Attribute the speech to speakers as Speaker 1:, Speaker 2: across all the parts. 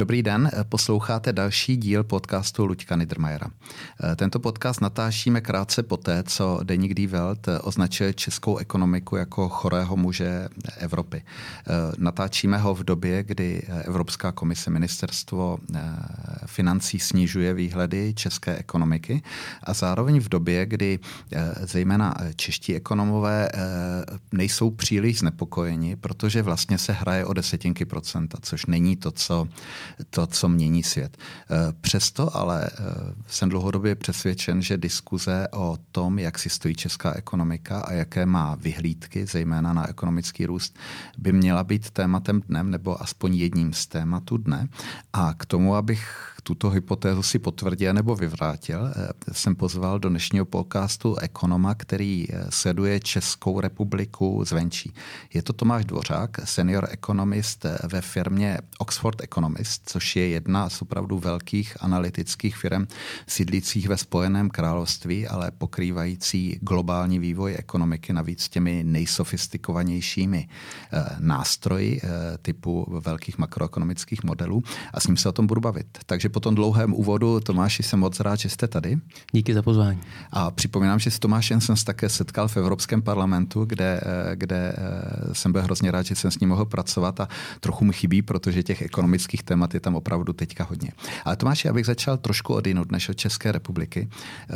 Speaker 1: Dobrý den, posloucháte další díl podcastu Luďka Niedermayera. Tento podcast natáčíme krátce poté, co Deník Die Welt označuje českou ekonomiku jako chorého muže Evropy. Natáčíme ho v době, kdy Evropská komise ministerstvo financí snižuje výhledy české ekonomiky a zároveň v době, kdy zejména čeští ekonomové nejsou příliš znepokojeni, protože vlastně se hraje o desetinky procenta, což není to, co to, co mění svět. Eh, přesto ale eh, jsem dlouhodobě přesvědčen, že diskuze o tom, jak si stojí česká ekonomika a jaké má vyhlídky, zejména na ekonomický růst, by měla být tématem dnem nebo aspoň jedním z tématů dne. A k tomu, abych tuto hypotézu si potvrdil nebo vyvrátil, eh, jsem pozval do dnešního podcastu ekonoma, který sleduje Českou republiku zvenčí. Je to Tomáš Dvořák, senior ekonomist ve firmě Oxford Economist, což je jedna z opravdu velkých analytických firm sídlících ve Spojeném království, ale pokrývající globální vývoj ekonomiky navíc těmi nejsofistikovanějšími eh, nástroji eh, typu velkých makroekonomických modelů a s ním se o tom budu bavit. Takže po tom dlouhém úvodu, Tomáši, jsem moc rád, že jste tady.
Speaker 2: Díky za pozvání.
Speaker 1: A připomínám, že s Tomášem jsem se také setkal v Evropském parlamentu, kde, eh, kde jsem byl hrozně rád, že jsem s ním mohl pracovat a trochu mi chybí, protože těch ekonomických témat je tam opravdu teďka hodně. Ale Tomáši, abych začal trošku odinut než od České republiky. Eh,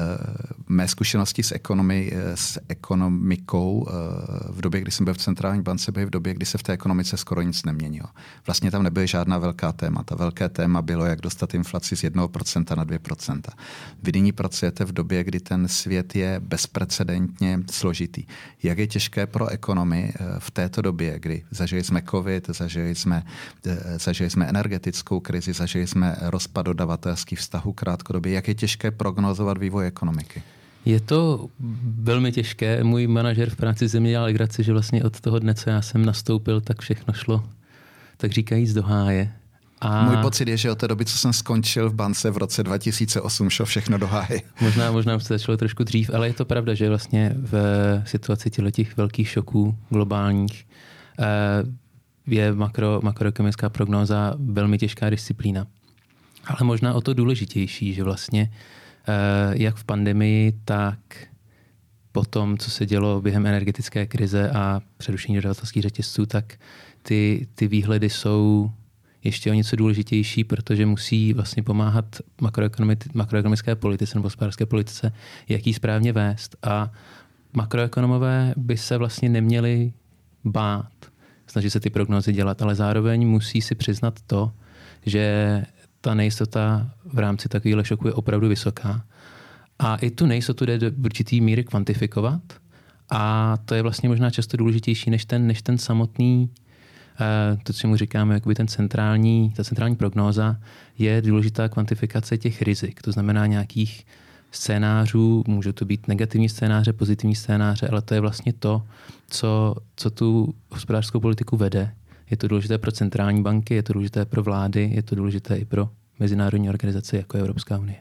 Speaker 1: mé zkušenosti s, ekonomi, eh, s ekonomikou eh, v době, kdy jsem byl v centrální bance, byly v době, kdy se v té ekonomice skoro nic neměnilo. Vlastně tam nebyly žádná velká témata. Velké téma bylo, jak dostat inflaci z 1% na 2%. Vy nyní pracujete v době, kdy ten svět je bezprecedentně složitý. Jak je těžké pro ekonomy v této době, kdy zažili jsme covid, zažili jsme, zažili jsme energetickou krizi, zažili jsme rozpad dodavatelských vztahů krátkodobě. Jak je těžké prognozovat vývoj ekonomiky?
Speaker 2: Je to velmi těžké. Můj manažer v práci země dělal legraci, že vlastně od toho dne, co já jsem nastoupil, tak všechno šlo, tak říkajíc, do háje.
Speaker 1: A... Můj pocit je, že od té doby, co jsem skončil v bance v roce 2008, šlo všechno do háje.
Speaker 2: Možná, možná se začalo trošku dřív, ale je to pravda, že vlastně v situaci těch velkých šoků globálních eh, je makro, makroekonomická prognóza velmi těžká disciplína. Ale možná o to důležitější, že vlastně eh, jak v pandemii, tak po tom, co se dělo během energetické krize a přerušení dodavatelských řetězců, tak ty, ty výhledy jsou ještě o něco důležitější, protože musí vlastně pomáhat makroekonomické politice nebo hospodářské politice, jak ji správně vést. A makroekonomové by se vlastně neměli bát snaží se ty prognózy dělat, ale zároveň musí si přiznat to, že ta nejistota v rámci takového šoku je opravdu vysoká. A i tu nejistotu jde do určitý míry kvantifikovat. A to je vlastně možná často důležitější než ten, než ten samotný, to, co mu říkáme, jakoby ten centrální, ta centrální prognóza, je důležitá kvantifikace těch rizik. To znamená nějakých scénářů, může to být negativní scénáře, pozitivní scénáře, ale to je vlastně to, co, co tu hospodářskou politiku vede. Je to důležité pro centrální banky, je to důležité pro vlády, je to důležité i pro mezinárodní organizace, jako je Evropská unie.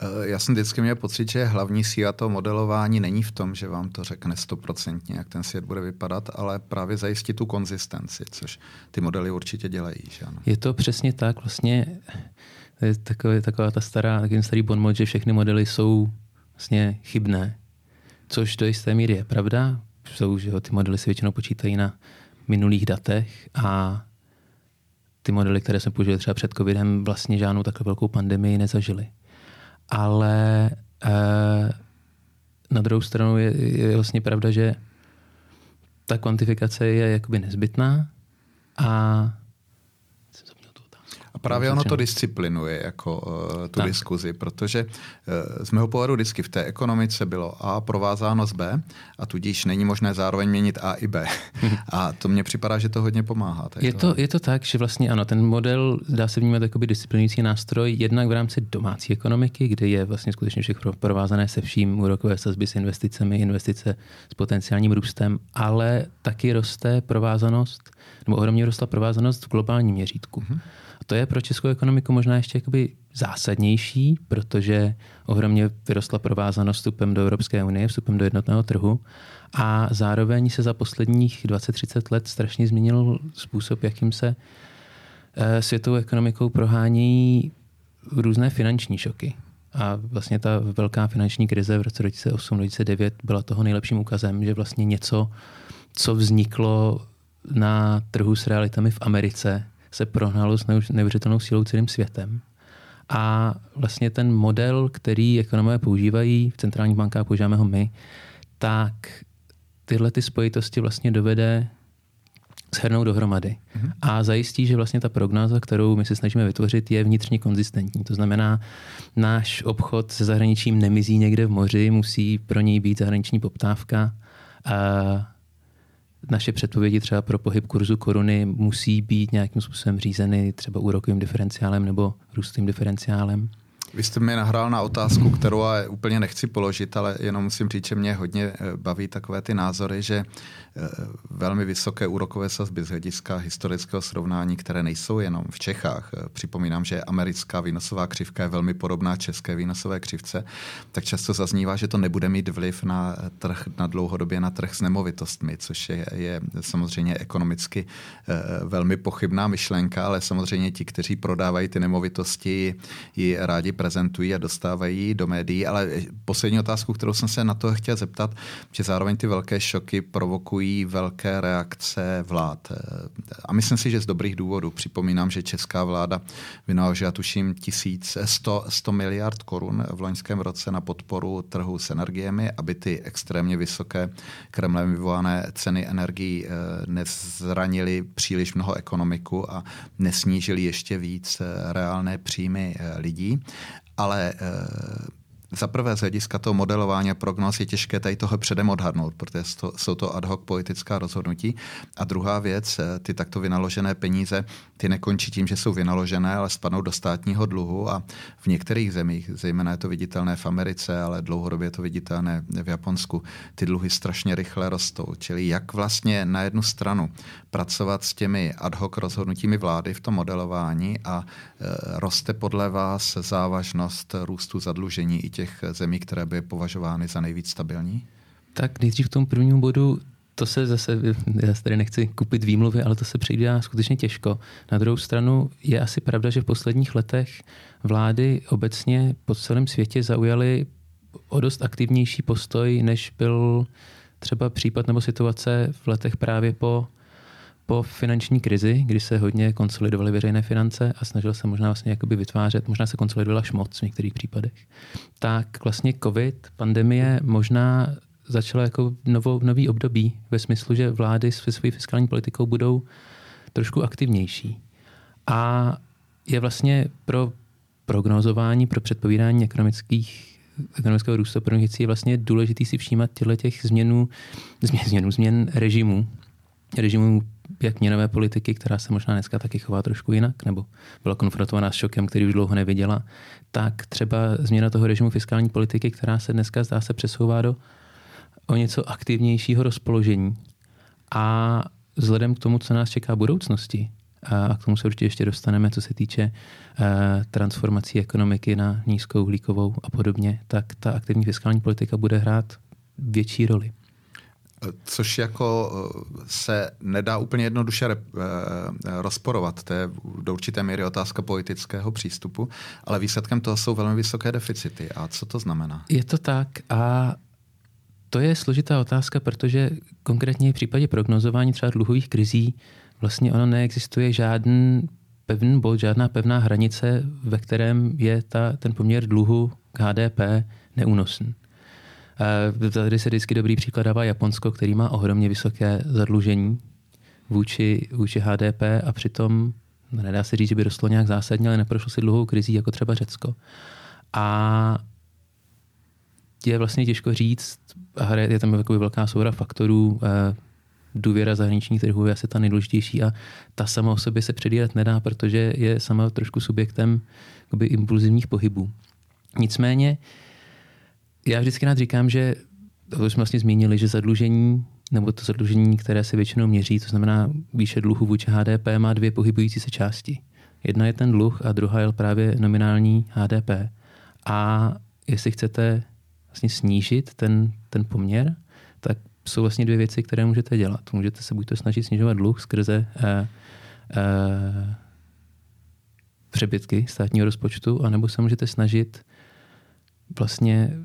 Speaker 1: Eh, já jsem vždycky měl pocit, že hlavní síla toho modelování není v tom, že vám to řekne stoprocentně, jak ten svět bude vypadat, ale právě zajistit tu konzistenci, což ty modely určitě dělají. Že ano?
Speaker 2: Je to přesně tak. Vlastně je takový, taková ta stará, takový starý bonmot, že všechny modely jsou vlastně chybné. Což do jisté míry je pravda. Jsou, že ty modely se většinou počítají na minulých datech a ty modely, které jsme použili třeba před covidem, vlastně žádnou takovou velkou pandemii nezažili. Ale eh, na druhou stranu je, je vlastně pravda, že ta kvantifikace je jakoby nezbytná a
Speaker 1: právě ono to disciplinuje jako uh, tu tak. diskuzi, protože uh, z mého pohledu vždycky v té ekonomice bylo A provázáno s B a tudíž není možné zároveň měnit A i B. a to mně připadá, že to hodně pomáhá.
Speaker 2: Je to, je to tak, že vlastně ano, ten model dá se vnímat jako disciplinující nástroj jednak v rámci domácí ekonomiky, kde je vlastně skutečně všechno provázané se vším, úrokové sazby s investicemi, investice s potenciálním růstem, ale taky roste provázanost, nebo ohromně rostla provázanost v globálním měřítku. Mm-hmm to je pro českou ekonomiku možná ještě jakoby zásadnější, protože ohromně vyrostla provázanost vstupem do Evropské unie, vstupem do jednotného trhu a zároveň se za posledních 20-30 let strašně změnil způsob, jakým se eh, světovou ekonomikou prohání různé finanční šoky. A vlastně ta velká finanční krize v roce 2008-2009 byla toho nejlepším ukazem, že vlastně něco, co vzniklo na trhu s realitami v Americe, se prohnalo s neuvěřitelnou sílou celým světem. A vlastně ten model, který ekonomové používají, v centrálních bankách používáme ho my, tak tyhle ty spojitosti vlastně dovede shrnout dohromady mm-hmm. a zajistí, že vlastně ta prognóza, kterou my se snažíme vytvořit, je vnitřně konzistentní. To znamená, náš obchod se zahraničím nemizí někde v moři, musí pro něj být zahraniční poptávka. A naše předpovědi třeba pro pohyb kurzu koruny musí být nějakým způsobem řízeny třeba úrokovým diferenciálem nebo růstovým diferenciálem.
Speaker 1: Vy jste mi nahrál na otázku, kterou úplně nechci položit, ale jenom musím říct, že mě hodně eh, baví takové ty názory, že velmi vysoké úrokové sazby z hlediska historického srovnání, které nejsou jenom v Čechách. Eh, připomínám, že americká výnosová křivka je velmi podobná české výnosové křivce, tak často zaznívá, že to nebude mít vliv na trh na dlouhodobě na trh s nemovitostmi, což je, je samozřejmě ekonomicky eh, velmi pochybná myšlenka, ale samozřejmě ti, kteří prodávají ty nemovitosti, ji rádi prezentují a dostávají do médií. Ale poslední otázku, kterou jsem se na to chtěl zeptat, že zároveň ty velké šoky provokují vyvolují velké reakce vlád. A myslím si, že z dobrých důvodů. Připomínám, že česká vláda vynaložila tuším 1100 100 miliard korun v loňském roce na podporu trhu s energiemi, aby ty extrémně vysoké Kremlem vyvolané ceny energií eh, nezranily příliš mnoho ekonomiku a nesnížily ještě víc eh, reálné příjmy eh, lidí. Ale za prvé z hlediska toho modelování a prognóz je těžké tady toho předem odhadnout, protože to, jsou to ad hoc politická rozhodnutí. A druhá věc, eh, ty takto vynaložené peníze, ty nekončí tím, že jsou vynaložené, ale spadnou do státního dluhu a v některých zemích, zejména je to viditelné v Americe, ale dlouhodobě je to viditelné v Japonsku, ty dluhy strašně rychle rostou. Čili jak vlastně na jednu stranu pracovat s těmi ad hoc rozhodnutími vlády v tom modelování a e, roste podle vás závažnost růstu zadlužení i těch zemí, které by považovány za nejvíc stabilní?
Speaker 2: Tak nejdřív k tomu prvnímu bodu, to se zase, já tady nechci kupit výmluvy, ale to se přejde skutečně těžko. Na druhou stranu je asi pravda, že v posledních letech vlády obecně po celém světě zaujaly o dost aktivnější postoj, než byl třeba případ nebo situace v letech právě po po finanční krizi, kdy se hodně konsolidovaly veřejné finance a snažil se možná vlastně jakoby vytvářet, možná se konsolidovala až moc v některých případech, tak vlastně covid, pandemie možná začala jako novou, nový období ve smyslu, že vlády se svojí fiskální politikou budou trošku aktivnější. A je vlastně pro prognozování, pro předpovídání ekonomických ekonomického růstu pro je vlastně důležitý si všímat těchto těch změnů, změn, změnů, změn režimu, režimu jak měnové politiky, která se možná dneska taky chová trošku jinak, nebo byla konfrontovaná s šokem, který už dlouho neviděla, tak třeba změna toho režimu fiskální politiky, která se dneska zdá se přesouvá do o něco aktivnějšího rozpoložení. A vzhledem k tomu, co nás čeká v budoucnosti, a k tomu se určitě ještě dostaneme, co se týče uh, transformací ekonomiky na nízkouhlíkovou a podobně, tak ta aktivní fiskální politika bude hrát větší roli
Speaker 1: což jako eh, se nedá úplně jednoduše rozporovat. To je do určité míry otázka politického přístupu, ale výsledkem toho jsou velmi vysoké deficity. A co to znamená?
Speaker 2: Je to tak a to je složitá otázka, protože konkrétně v případě prognozování třeba dluhových krizí vlastně ono neexistuje žádný pevný bod, žádná pevná hranice, ve kterém je ta, ten poměr dluhu k HDP neúnosný. Tady se vždycky dobrý příklad dává Japonsko, který má ohromně vysoké zadlužení vůči, vůči HDP a přitom nedá se říct, že by rostlo nějak zásadně, ale neprošlo si dlouhou krizí jako třeba Řecko. A je vlastně těžko říct, je tam jako velká soura faktorů, eh, důvěra zahraničních trhů je asi ta nejdůležitější a ta sama o sobě se předírat nedá, protože je sama trošku subjektem impulzivních pohybů. Nicméně já vždycky rád říkám, že to jsme vlastně zmínili, že zadlužení nebo to zadlužení, které se většinou měří, to znamená výše dluhu vůči HDP, má dvě pohybující se části. Jedna je ten dluh a druhá je právě nominální HDP. A jestli chcete vlastně snížit ten, ten poměr, tak jsou vlastně dvě věci, které můžete dělat. Můžete se buď to snažit snižovat dluh skrze eh, eh, přebytky státního rozpočtu, anebo se můžete snažit vlastně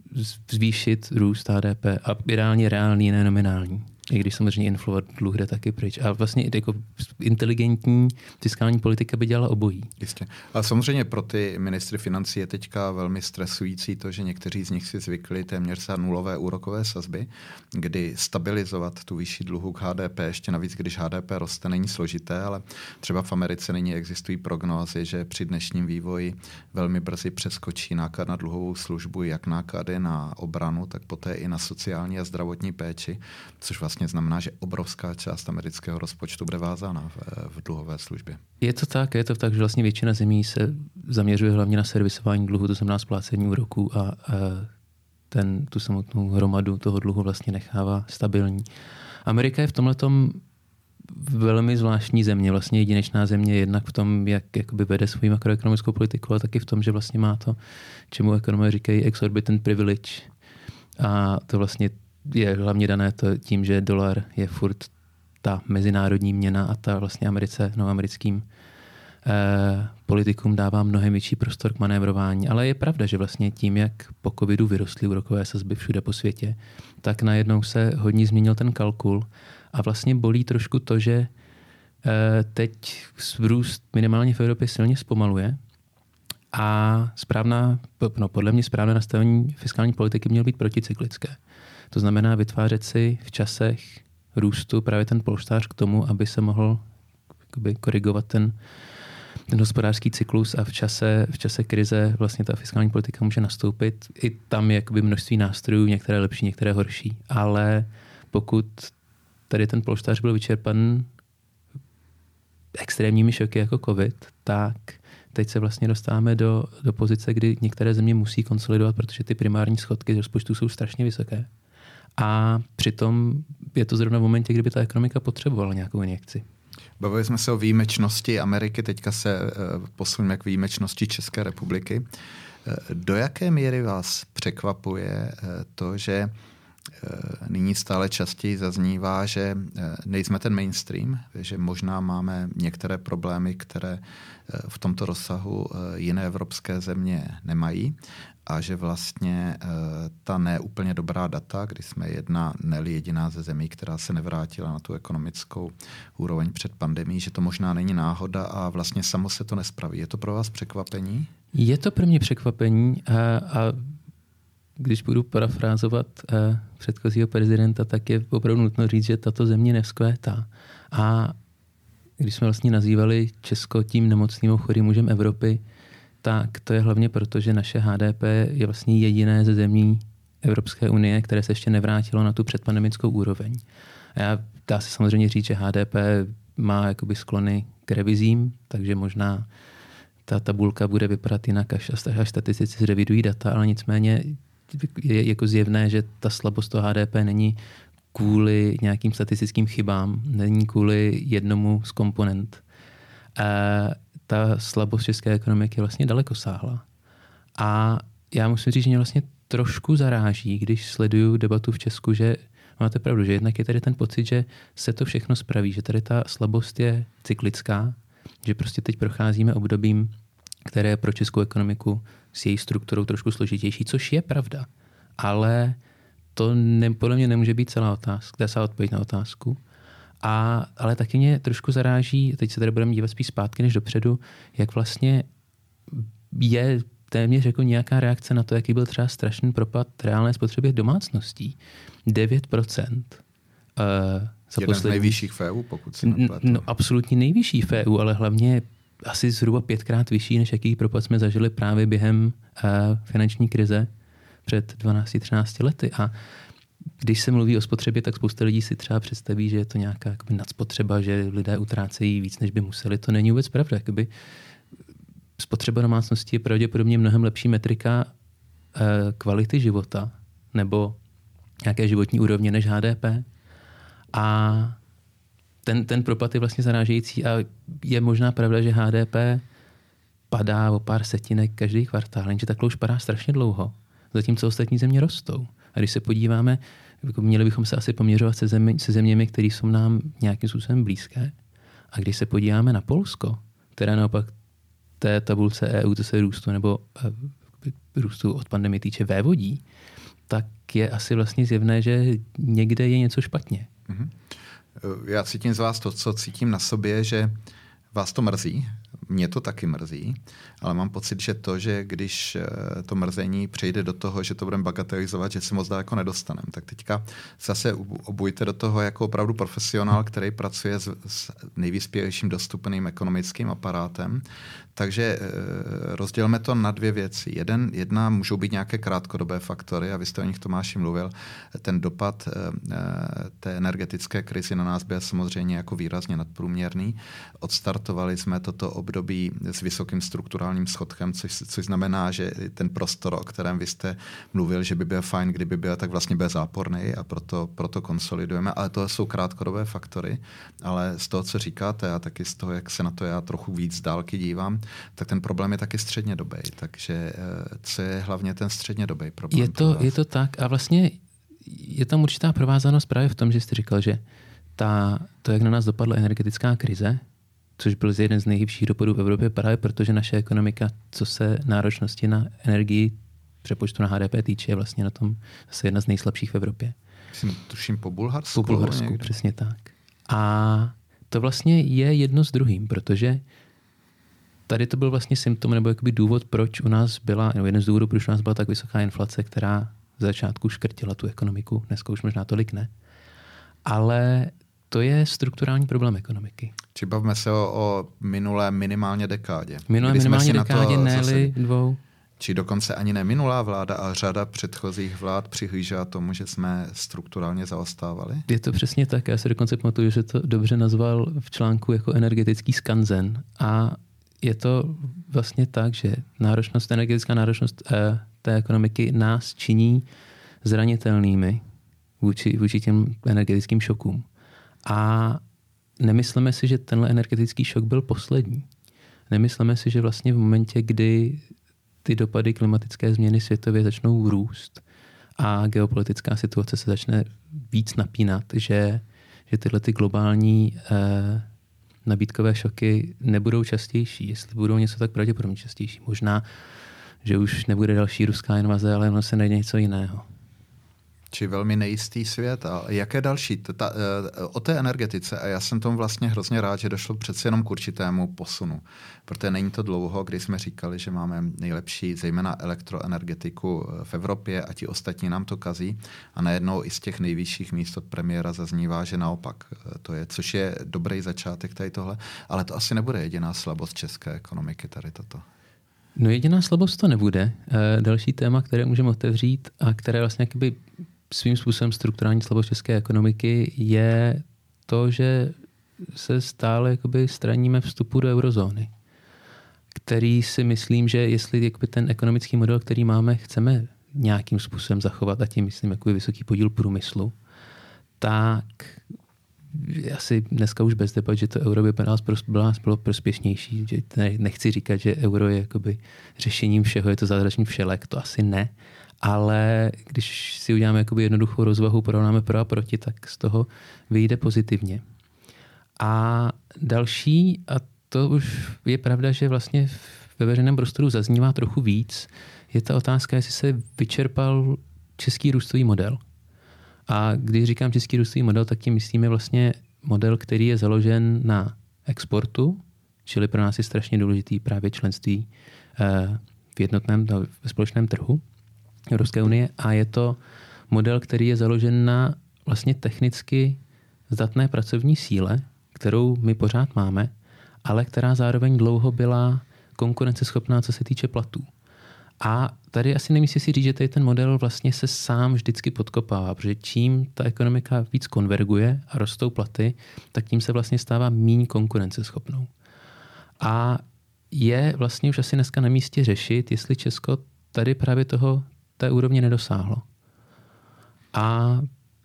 Speaker 2: zvýšit růst HDP a ideálně reálný, ne nominální i když samozřejmě inflovat dluh jde taky pryč. A vlastně jako inteligentní fiskální politika by dělala obojí.
Speaker 1: Jistě. A samozřejmě pro ty ministry financí je teďka velmi stresující to, že někteří z nich si zvykli téměř za nulové úrokové sazby, kdy stabilizovat tu vyšší dluhu k HDP, ještě navíc, když HDP roste, není složité, ale třeba v Americe nyní existují prognózy, že při dnešním vývoji velmi brzy přeskočí náklad na dluhovou službu, jak náklady na obranu, tak poté i na sociální a zdravotní péči, což vlastně vlastně znamená, že obrovská část amerického rozpočtu bude vázána v, v dluhové službě.
Speaker 2: Je to tak, je to tak, že vlastně většina zemí se zaměřuje hlavně na servisování dluhu, to znamená splácení úroků a, a ten, tu samotnou hromadu toho dluhu vlastně nechává stabilní. Amerika je v tomhle velmi zvláštní země, vlastně jedinečná země, jednak v tom, jak jakoby vede svou makroekonomickou politiku, ale taky v tom, že vlastně má to, čemu ekonomové říkají exorbitant privilege. A to vlastně je hlavně dané to tím, že dolar je furt ta mezinárodní měna a ta vlastně Americe, no americkým eh, politikům dává mnohem větší prostor k manévrování. Ale je pravda, že vlastně tím, jak po covidu vyrostly úrokové sazby všude po světě, tak najednou se hodně změnil ten kalkul a vlastně bolí trošku to, že eh, teď růst minimálně v Evropě silně zpomaluje a správná, no podle mě správné nastavení fiskální politiky mělo být proticyklické. To znamená vytvářet si v časech růstu právě ten polštář k tomu, aby se mohl jakoby, korigovat ten, ten hospodářský cyklus a v čase, v čase krize vlastně ta fiskální politika může nastoupit. I tam je jakoby množství nástrojů, některé lepší, některé horší. Ale pokud tady ten polštář byl vyčerpan extrémními šoky jako COVID, tak teď se vlastně dostáváme do, do pozice, kdy některé země musí konsolidovat, protože ty primární schodky z rozpočtu jsou strašně vysoké. A přitom je to zrovna v momentě, kdyby ta ekonomika potřebovala nějakou injekci.
Speaker 1: Bavili jsme se o výjimečnosti Ameriky, teďka se uh, posuneme k výjimečnosti České republiky. Uh, do jaké míry vás překvapuje uh, to, že nyní stále častěji zaznívá, že nejsme ten mainstream, že možná máme některé problémy, které v tomto rozsahu jiné evropské země nemají a že vlastně eh, ta neúplně dobrá data, kdy jsme jedna, ne jediná ze zemí, která se nevrátila na tu ekonomickou úroveň před pandemí, že to možná není náhoda a vlastně samo se to nespraví. Je to pro vás překvapení?
Speaker 2: Je to pro mě překvapení a, a když budu parafrázovat a, předchozího prezidenta, tak je opravdu nutno říct, že tato země nevzkvétá. A když jsme vlastně nazývali Česko tím nemocným chorým mužem Evropy, tak to je hlavně proto, že naše HDP je vlastně jediné ze zemí Evropské unie, které se ještě nevrátilo na tu předpandemickou úroveň. A já dá se samozřejmě říct, že HDP má jakoby sklony k revizím, takže možná ta tabulka bude vypadat jinak, až, až statistici zrevidují data, ale nicméně je jako zjevné, že ta slabost toho HDP není kvůli nějakým statistickým chybám, není kvůli jednomu z komponent. A ta slabost české ekonomiky vlastně daleko sáhla. A já musím říct, že mě vlastně trošku zaráží, když sleduju debatu v Česku, že máte pravdu, že jednak je tady ten pocit, že se to všechno spraví, že tady ta slabost je cyklická, že prostě teď procházíme obdobím, které je pro českou ekonomiku s její strukturou trošku složitější, což je pravda. Ale to ne, podle mě nemůže být celá otázka, celá odpověď na otázku. A, ale taky mě trošku zaráží, teď se tady budeme dívat spíš zpátky než dopředu, jak vlastně je téměř jako nějaká reakce na to, jaký byl třeba strašný propad reálné spotřeby domácností. 9%. Uh,
Speaker 1: eh, za Jeden poslední... z nejvyšších v EU, pokud si nepletu.
Speaker 2: No, absolutně nejvyšší v EU, ale hlavně asi zhruba pětkrát vyšší, než jaký propad jsme zažili právě během uh, finanční krize před 12-13 lety. A když se mluví o spotřebě, tak spousta lidí si třeba představí, že je to nějaká jakoby, nadspotřeba, že lidé utrácejí víc, než by museli. To není vůbec pravda. Jakoby, spotřeba domácnosti je pravděpodobně mnohem lepší metrika eh, kvality života nebo nějaké životní úrovně než HDP. A ten, ten propad je vlastně zarážející a je možná pravda, že HDP padá o pár setinek každý kvartál, jenže takhle už padá strašně dlouho, zatímco ostatní země rostou. A když se podíváme, jako měli bychom se asi poměřovat se, zemi, se zeměmi, které jsou nám nějakým způsobem blízké. A když se podíváme na Polsko, které naopak té tabulce EU, co se růstu nebo eh, růstu od pandemie týče vévodí, tak je asi vlastně zjevné, že někde je něco špatně. Mm-hmm.
Speaker 1: Já cítím z vás to, co cítím na sobě, že vás to mrzí, mě to taky mrzí, ale mám pocit, že to, že když eh, to mrzení přejde do toho, že to budeme bagatelizovat, že se moc daleko nedostaneme, tak teďka zase obujte do toho jako opravdu profesionál, který pracuje s, s nejvyspělejším dostupným ekonomickým aparátem. Takže eh, rozdělme to na dvě věci. Jeden, jedna můžou být nějaké krátkodobé faktory, a vy jste o nich Tomáši mluvil. Ten dopad eh, té energetické krizi na nás byl samozřejmě jako výrazně nadprůměrný. Odstartovali jsme toto období s vysokým strukturálním schodkem, což, což znamená, že ten prostor, o kterém vy jste mluvil, že by byl fajn, kdyby byl, tak vlastně byl záporný a proto, proto konsolidujeme. Ale to jsou krátkodobé faktory. Ale z toho, co říkáte a taky z toho, jak se na to já trochu víc dálky dívám, tak ten problém je taky středně dobý. Takže eh, co je hlavně ten středně dobý problém?
Speaker 2: Je to, je to tak a vlastně je tam určitá provázanost právě v tom, že jste říkal, že ta, to, jak na nás dopadla energetická krize, což byl jeden z nejhybších dopadů v Evropě právě protože naše ekonomika, co se náročnosti na energii přepočtu na HDP týče, je vlastně na tom zase jedna z nejslabších v Evropě.
Speaker 1: Myslím, tuším po Bulharsku.
Speaker 2: Po Bulharsku, někde. přesně tak. A to vlastně je jedno s druhým, protože tady to byl vlastně symptom nebo jakoby důvod, proč u nás byla, nebo jeden z důvodů, proč u nás byla tak vysoká inflace, která z začátku škrtila tu ekonomiku, dneska už možná tolik ne. Ale to je strukturální problém ekonomiky.
Speaker 1: Či bavme se o, o minulé minimálně dekádě.
Speaker 2: Minulé minimálně dekádě, ne dvou.
Speaker 1: Či dokonce ani ne minulá vláda, ale řada předchozích vlád přihlížela tomu, že jsme strukturálně zaostávali?
Speaker 2: Je to přesně tak. Já se dokonce pamatuju, že to dobře nazval v článku jako energetický skanzen. A je to vlastně tak, že náročnost, energetická náročnost eh, té ekonomiky nás činí zranitelnými vůči, vůči těm energetickým šokům. A nemyslíme si, že tenhle energetický šok byl poslední. Nemyslíme si, že vlastně v momentě, kdy ty dopady klimatické změny světově začnou růst a geopolitická situace se začne víc napínat, že, že tyhle ty globální eh, nabídkové šoky nebudou častější. Jestli budou něco tak pravděpodobně častější. Možná, že už nebude další ruská invaze, ale ono se najde něco jiného.
Speaker 1: Či velmi nejistý svět. A jaké další? Ta, eh, o té energetice, a já jsem tomu vlastně hrozně rád, že došlo přeci jenom k určitému posunu. Protože není to dlouho, kdy jsme říkali, že máme nejlepší, zejména elektroenergetiku eh, v Evropě a ti ostatní nám to kazí. A najednou i z těch nejvyšších míst od premiéra zaznívá, že naopak eh, to je, což je dobrý začátek tady tohle. Ale to asi nebude jediná slabost české ekonomiky tady toto.
Speaker 2: No jediná slabost to nebude. Další téma, které můžeme otevřít a které vlastně svým způsobem strukturální slabost české ekonomiky je to, že se stále jakoby straníme vstupu do eurozóny, který si myslím, že jestli jakoby ten ekonomický model, který máme, chceme nějakým způsobem zachovat, a tím myslím jakoby vysoký podíl průmyslu, tak asi dneska už bez debat, že to euro by pro nás bylo prospěšnější. Že nechci říkat, že euro je jakoby řešením všeho, je to zázračný všelek, to asi ne ale když si uděláme jakoby jednoduchou rozvahu, porovnáme pro a proti, tak z toho vyjde pozitivně. A další, a to už je pravda, že vlastně ve veřejném prostoru zaznívá trochu víc, je ta otázka, jestli se vyčerpal český růstový model. A když říkám český růstový model, tak tím myslíme vlastně model, který je založen na exportu, čili pro nás je strašně důležitý právě členství eh, v jednotném, v společném trhu. Evropské unie a je to model, který je založen na vlastně technicky zdatné pracovní síle, kterou my pořád máme, ale která zároveň dlouho byla konkurenceschopná, co se týče platů. A tady asi nemyslí si říct, že tady ten model vlastně se sám vždycky podkopává, protože čím ta ekonomika víc konverguje a rostou platy, tak tím se vlastně stává méně konkurenceschopnou. A je vlastně už asi dneska na místě řešit, jestli Česko tady právě toho té úrovně nedosáhlo. A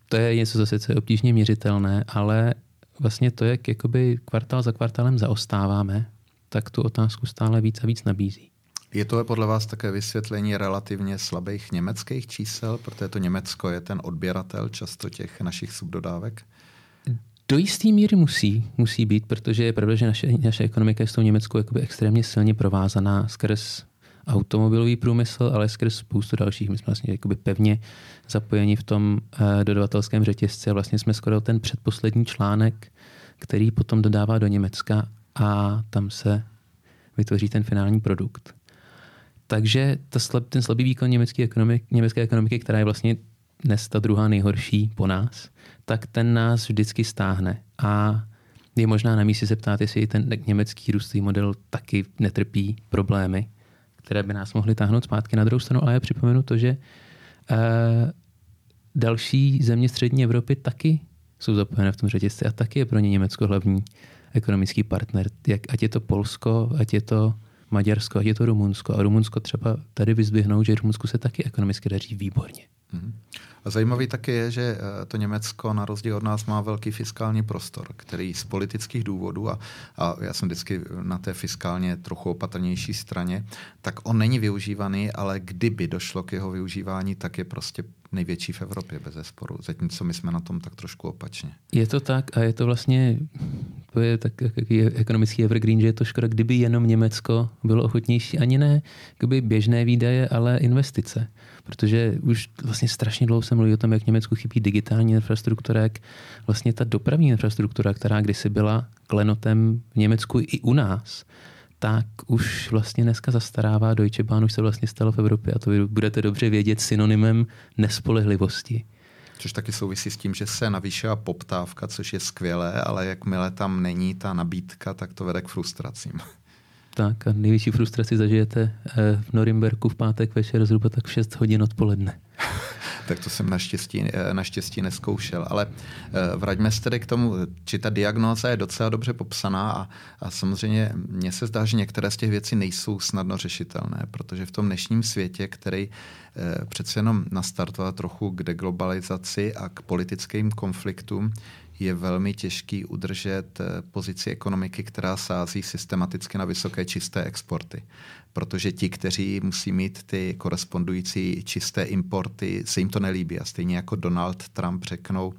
Speaker 2: to je něco zase, co je obtížně měřitelné, ale vlastně to, jak jakoby kvartál za kvartálem zaostáváme, tak tu otázku stále víc a víc nabízí.
Speaker 1: Je to podle vás také vysvětlení relativně slabých německých čísel, protože to Německo je ten odběratel často těch našich subdodávek?
Speaker 2: Do jisté míry musí, musí být, protože je pravda, že naše, naše ekonomika je s tou Německou jakoby extrémně silně provázaná skrz automobilový průmysl, ale skrz spoustu dalších. My jsme vlastně jakoby pevně zapojeni v tom uh, dodavatelském řetězci a vlastně jsme skoro ten předposlední článek, který potom dodává do Německa a tam se vytvoří ten finální produkt. Takže ta slab, ten slabý výkon německé, ekonomik, německé ekonomiky, která je vlastně dnes ta druhá nejhorší po nás, tak ten nás vždycky stáhne. A je možná na místě se ptát, jestli ten německý růstový model taky netrpí problémy, které by nás mohly táhnout zpátky na druhou stranu. Ale já připomenu to, že uh, další země střední Evropy taky jsou zapojené v tom řetězci a taky je pro ně Německo hlavní ekonomický partner. Jak, ať je to Polsko, ať je to Maďarsko, ať je to Rumunsko. A Rumunsko třeba tady vyzvihnou, že Rumunsku se taky ekonomicky daří výborně.
Speaker 1: Zajímavý taky je, že eh, to Německo na rozdíl od nás má velký fiskální prostor, který z politických důvodů, a, a já jsem vždycky na té fiskálně trochu opatrnější straně, tak on není využívaný, ale kdyby došlo k jeho využívání, tak je prostě největší v Evropě bez zesporu. Zatímco my jsme na tom tak trošku opačně.
Speaker 2: Je to tak a je to vlastně to je tak jaký ekonomický evergreen, že je to škoda, kdyby jenom Německo bylo ochotnější, ani ne kdyby běžné výdaje, ale investice protože už vlastně strašně dlouho se mluví o tom, jak Německu chybí digitální infrastruktura, jak vlastně ta dopravní infrastruktura, která kdysi byla klenotem v Německu i u nás, tak už vlastně dneska zastarává. Deutsche Bahn už se vlastně stalo v Evropě a to vy budete dobře vědět synonymem nespolehlivosti.
Speaker 1: Což taky souvisí s tím, že se navýšila poptávka, což je skvělé, ale jakmile tam není ta nabídka, tak to vede k frustracím.
Speaker 2: Tak a největší frustraci zažijete eh, v Norimberku v pátek večer zhruba tak v 6 hodin odpoledne.
Speaker 1: tak to jsem naštěstí, eh, naštěstí neskoušel. Ale eh, vraťme se tedy k tomu, či ta diagnóza je docela dobře popsaná a, a samozřejmě mně se zdá, že některé z těch věcí nejsou snadno řešitelné, protože v tom dnešním světě, který přece jenom nastartoval trochu k deglobalizaci a k politickým konfliktům, je velmi těžký udržet eh, pozici ekonomiky, která sází systematicky na vysoké čisté exporty. Protože ti, kteří musí mít ty korespondující čisté importy, se jim to nelíbí. A stejně jako Donald Trump řeknou,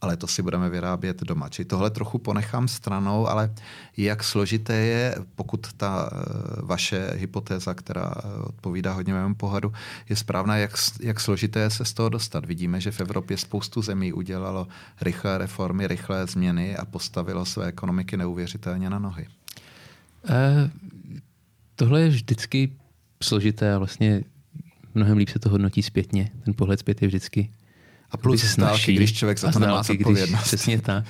Speaker 1: ale to si budeme vyrábět doma. Či tohle trochu ponechám stranou, ale jak složité je, pokud ta eh, vaše hypotéza, která eh, odpovídá hodně mému pohledu, je správná, jak, jak složité je se z toho dostat. Vidíme, že v Evropě spoustu zemí udělalo rychlé reformy, rychlé změny a postavilo své ekonomiky neuvěřitelně na nohy.
Speaker 2: Uh, tohle je vždycky složité a vlastně mnohem líp se to hodnotí zpětně. Ten pohled zpět je vždycky
Speaker 1: a plus snaží, když člověk za to nemá zodpovědnost.
Speaker 2: Přesně tak.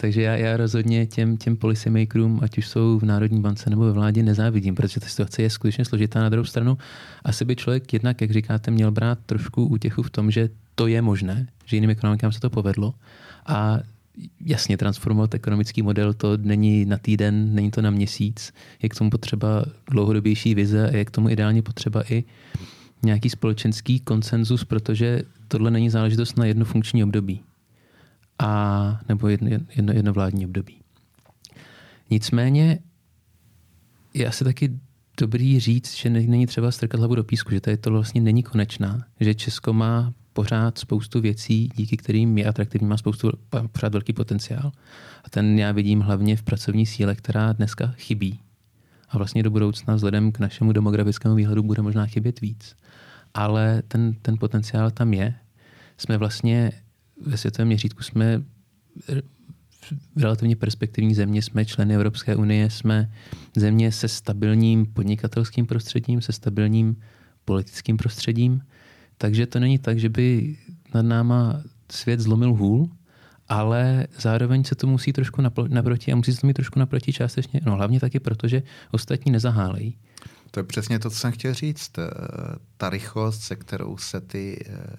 Speaker 2: Takže já, já rozhodně těm, těm policymakerům, ať už jsou v Národní bance nebo ve vládě, nezávidím, protože ta situace je skutečně složitá. Na druhou stranu, asi by člověk jednak, jak říkáte, měl brát trošku útěchu v tom, že to je možné, že jiným ekonomikám se to povedlo. A jasně transformovat ekonomický model, to není na týden, není to na měsíc. Je k tomu potřeba dlouhodobější vize a je k tomu ideálně potřeba i nějaký společenský konsenzus, protože tohle není záležitost na jedno funkční období. A, nebo jedno, jedno, jedno vládní období. Nicméně je asi taky dobrý říct, že není třeba strkat hlavu do písku, že tady to vlastně není konečná, že Česko má pořád spoustu věcí, díky kterým je atraktivní, má spoustu, pořád velký potenciál. A ten já vidím hlavně v pracovní síle, která dneska chybí. A vlastně do budoucna vzhledem k našemu demografickému výhledu bude možná chybět víc ale ten, ten potenciál tam je. Jsme vlastně ve světovém měřítku jsme relativně perspektivní země, jsme členy Evropské unie, jsme země se stabilním podnikatelským prostředím, se stabilním politickým prostředím, takže to není tak, že by nad náma svět zlomil hůl, ale zároveň se to musí trošku naproti a musí se to mít trošku naproti částečně, no hlavně taky proto, že ostatní nezahálejí.
Speaker 1: To je přesně to, co jsem chtěl říct. Eh, ta rychlost, se kterou se ty eh,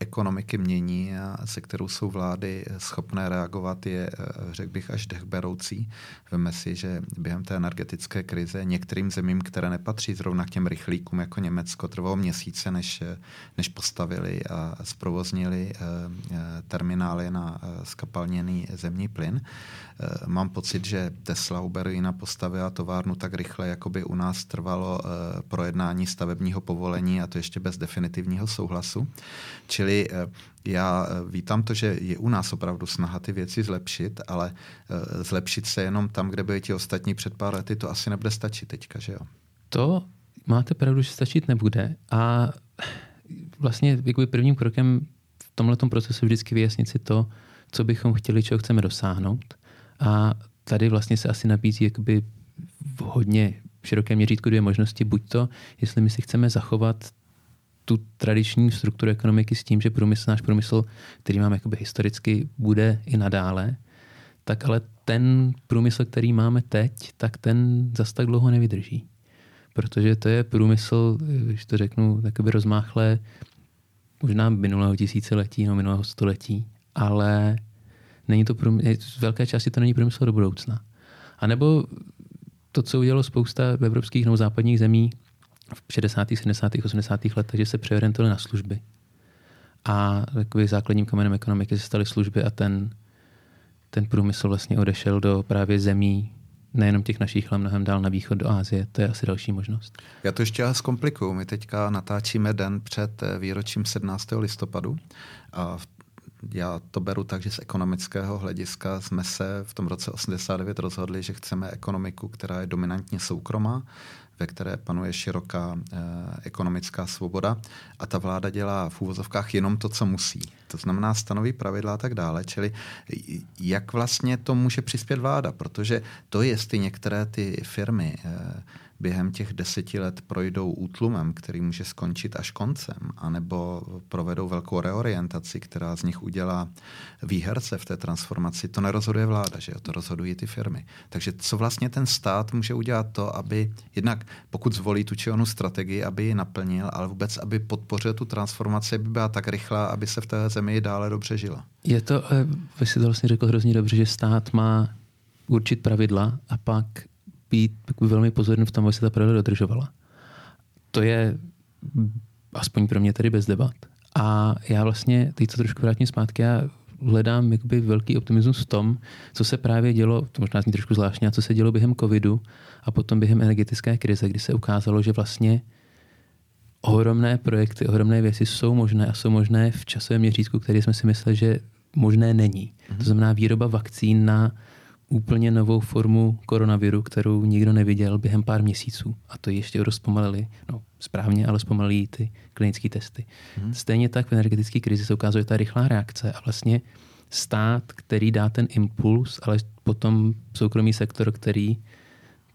Speaker 1: ekonomiky mění a se kterou jsou vlády schopné reagovat, je, eh, řekl bych, až dechberoucí. Veme si, že během té energetické krize některým zemím, které nepatří zrovna k těm rychlíkům jako Německo, trvalo měsíce, než, než postavili a zprovoznili terminály na skapalněný zemní plyn. Eh, mám pocit, že Tesla u Berlína postavila továrnu tak rychle, jako by u nás trvalo eh, projednání stavebního povolení a to ještě bez definitivního souhlasu. Čili Čili já vítám to, že je u nás opravdu snaha ty věci zlepšit, ale zlepšit se jenom tam, kde byli ti ostatní před pár lety, to asi nebude stačit teďka, že jo?
Speaker 2: To máte pravdu, že stačit nebude. A vlastně jakoby prvním krokem v tomhle procesu vždycky vyjasnit si to, co bychom chtěli, čeho chceme dosáhnout. A tady vlastně se asi nabízí jakoby v hodně širokém měřítku dvě možnosti. Buď to, jestli my si chceme zachovat tu tradiční strukturu ekonomiky s tím, že průmysl, náš průmysl, který máme jakoby historicky, bude i nadále, tak ale ten průmysl, který máme teď, tak ten zas tak dlouho nevydrží. Protože to je průmysl, když to řeknu takoby rozmáchle, možná minulého tisíciletí, no minulého století, ale není to průmysl, z velké části to není průmysl do budoucna. A nebo to, co udělalo spousta evropských nebo západních zemí v 60., 70., 80. letech, že se přeorientovali na služby. A takový základním kamenem ekonomiky se staly služby a ten, ten průmysl vlastně odešel do právě zemí, nejenom těch našich, ale mnohem dál na východ do Ázie. To je asi další možnost.
Speaker 1: Já to ještě zkomplikuju. My teďka natáčíme den před výročím 17. listopadu. A já to beru tak, že z ekonomického hlediska jsme se v tom roce 89 rozhodli, že chceme ekonomiku, která je dominantně soukromá, ve které panuje široká eh, ekonomická svoboda a ta vláda dělá v úvozovkách jenom to, co musí. To znamená stanoví pravidla a tak dále. Čili jak vlastně to může přispět vláda, protože to, jestli některé ty firmy eh, během těch deseti let projdou útlumem, který může skončit až koncem, anebo provedou velkou reorientaci, která z nich udělá výherce v té transformaci, to nerozhoduje vláda, že jo? to rozhodují ty firmy. Takže co vlastně ten stát může udělat to, aby jednak pokud zvolí tu či onu strategii, aby ji naplnil, ale vůbec, aby podpořil tu transformaci, aby byla tak rychlá, aby se v té dále dobře žila.
Speaker 2: Je to, eh, vy si to vlastně řekl hrozně dobře, že stát má určit pravidla a pak být velmi pozorný v tom, aby se ta pravidla dodržovala. To je aspoň pro mě tady bez debat. A já vlastně, teď to trošku vrátím zpátky, já hledám jakoby velký optimismus v tom, co se právě dělo, to možná zní trošku zvláštně, a co se dělo během covidu a potom během energetické krize, kdy se ukázalo, že vlastně ohromné projekty, ohromné věci jsou možné a jsou možné v časovém měřítku, který jsme si mysleli, že možné není. Mm-hmm. To mhm. znamená výroba vakcín na úplně novou formu koronaviru, kterou nikdo neviděl během pár měsíců. A to ještě rozpomalili, no správně, ale zpomalili ty klinické testy. Hmm. Stejně tak v energetické krizi se ukázala ta rychlá reakce a vlastně stát, který dá ten impuls, ale potom soukromý sektor, který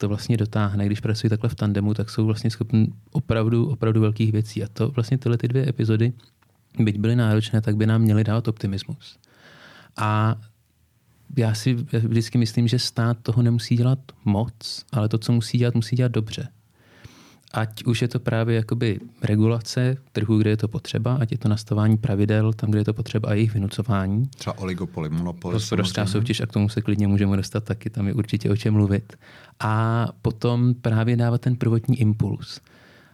Speaker 2: to vlastně dotáhne. Když pracují takhle v tandemu, tak jsou vlastně schopni opravdu, opravdu velkých věcí. A to vlastně tyhle ty dvě epizody, byť byly náročné, tak by nám měly dát optimismus. A já si vždycky myslím, že stát toho nemusí dělat moc, ale to, co musí dělat, musí dělat dobře. Ať už je to právě jakoby regulace trhu, kde je to potřeba, ať je to nastavání pravidel tam, kde je to potřeba a jejich vynucování.
Speaker 1: Třeba oligopoly, monopoly.
Speaker 2: Hospodářská soutěž a k tomu se klidně můžeme dostat taky, tam je určitě o čem mluvit. A potom právě dávat ten prvotní impuls.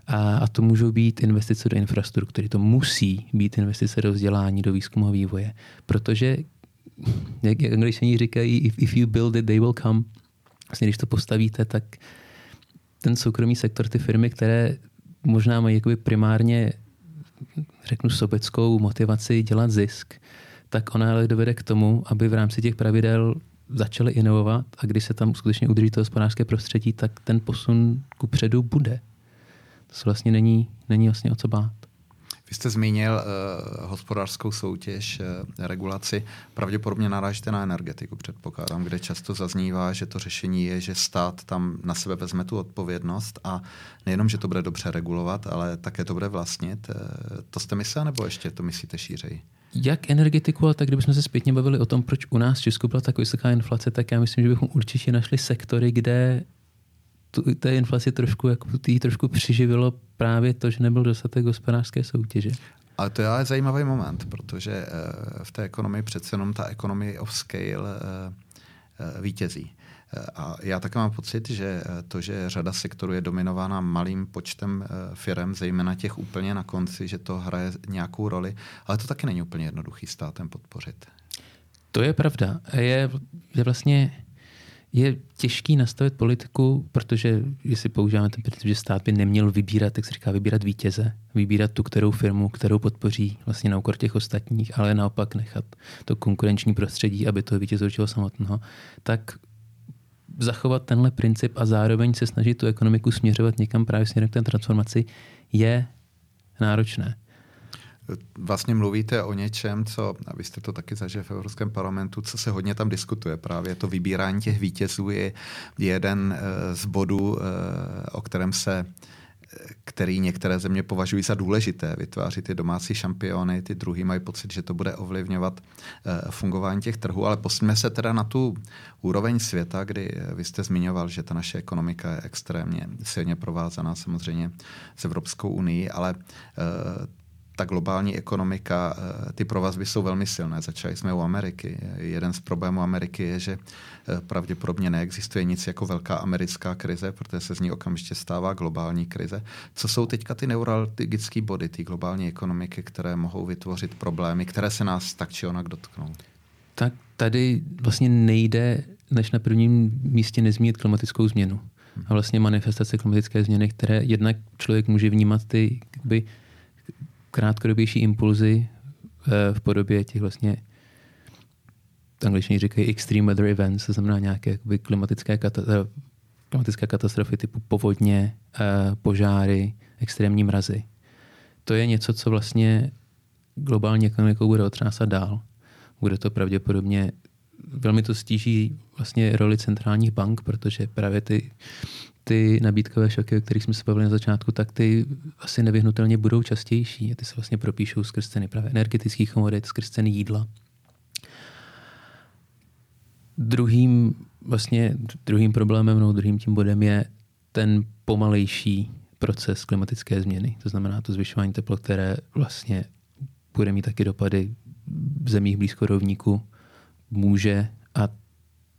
Speaker 2: A, a to můžou být investice do infrastruktury, to musí být investice do vzdělání, do výzkumu a vývoje. Protože jak angličani říkají, if, if you build it, they will come. Vlastně, když to postavíte, tak ten soukromý sektor, ty firmy, které možná mají jakoby primárně, řeknu, sobeckou motivaci dělat zisk, tak ona ale dovede k tomu, aby v rámci těch pravidel začaly inovovat a když se tam skutečně udrží to hospodářské prostředí, tak ten posun ku předu bude. To vlastně není, není vlastně o co bát.
Speaker 1: Vy jste zmínil uh, hospodářskou soutěž, uh, regulaci. Pravděpodobně narážíte na energetiku, předpokládám, kde často zaznívá, že to řešení je, že stát tam na sebe vezme tu odpovědnost a nejenom, že to bude dobře regulovat, ale také to bude vlastnit. Uh, to jste myslel, nebo ještě to myslíte šířej?
Speaker 2: Jak energetiku, ale tak kdybychom se zpětně bavili o tom, proč u nás v Česku byla tak vysoká inflace, tak já myslím, že bychom určitě našli sektory, kde tu, té inflaci trošku, jako tý trošku přiživilo právě to, že nebyl dostatek hospodářské soutěže.
Speaker 1: Ale to je ale zajímavý moment, protože eh, v té ekonomii přece jenom ta economy of scale eh, eh, vítězí. A já také mám pocit, že to, že řada sektorů je dominována malým počtem firm, zejména těch úplně na konci, že to hraje nějakou roli, ale to taky není úplně jednoduchý státem podpořit.
Speaker 2: To je pravda. Je, je vlastně je těžký nastavit politiku, protože jestli používáme ten princip, že stát by neměl vybírat, jak se říká, vybírat vítěze, vybírat tu kterou firmu, kterou podpoří vlastně na úkor těch ostatních, ale naopak nechat to konkurenční prostředí, aby to vítěz určilo samotného, tak zachovat tenhle princip a zároveň se snažit tu ekonomiku směřovat někam právě směrem k té transformaci je náročné.
Speaker 1: Vlastně mluvíte o něčem, co, a vy jste to taky zažili v Evropském parlamentu, co se hodně tam diskutuje. Právě to vybírání těch vítězů je jeden eh, z bodů, eh, o kterém se který některé země považují za důležité, vytváří ty domácí šampiony, ty druhý mají pocit, že to bude ovlivňovat eh, fungování těch trhů, ale posuneme se teda na tu úroveň světa, kdy vy jste zmiňoval, že ta naše ekonomika je extrémně silně provázaná samozřejmě s Evropskou unii, ale ta globální ekonomika, eh, ty provazby jsou velmi silné. Začali jsme u Ameriky. Jeden z problémů Ameriky je, že eh, pravděpodobně neexistuje nic jako velká americká krize, protože se z ní okamžitě stává globální krize. Co jsou teďka ty neuralgické body té globální ekonomiky, které mohou vytvořit problémy, které se nás tak či onak dotknou?
Speaker 2: Tak tady vlastně nejde, než na prvním místě nezmínit klimatickou změnu. A vlastně manifestace klimatické změny, které jednak člověk může vnímat ty jakby, krátkodobější impulzy eh, v podobě těch vlastně angličani říkají extreme weather events, to znamená nějaké klimatické, eh, klimatické katastrofy typu povodně, eh, požáry, extrémní mrazy. To je něco, co vlastně globální ekonomikou bude otřásat dál. Bude to pravděpodobně, velmi to stíží vlastně roli centrálních bank, protože právě ty ty nabídkové šoky, o kterých jsme se bavili na začátku, tak ty asi nevyhnutelně budou častější. Ty se vlastně propíšou skrz ceny právě energetických komodit, skrz ceny jídla. Druhým, vlastně druhým problémem, no druhým tím bodem je ten pomalejší proces klimatické změny. To znamená to zvyšování teplot, které vlastně bude mít taky dopady v zemích blízko rovníku, může a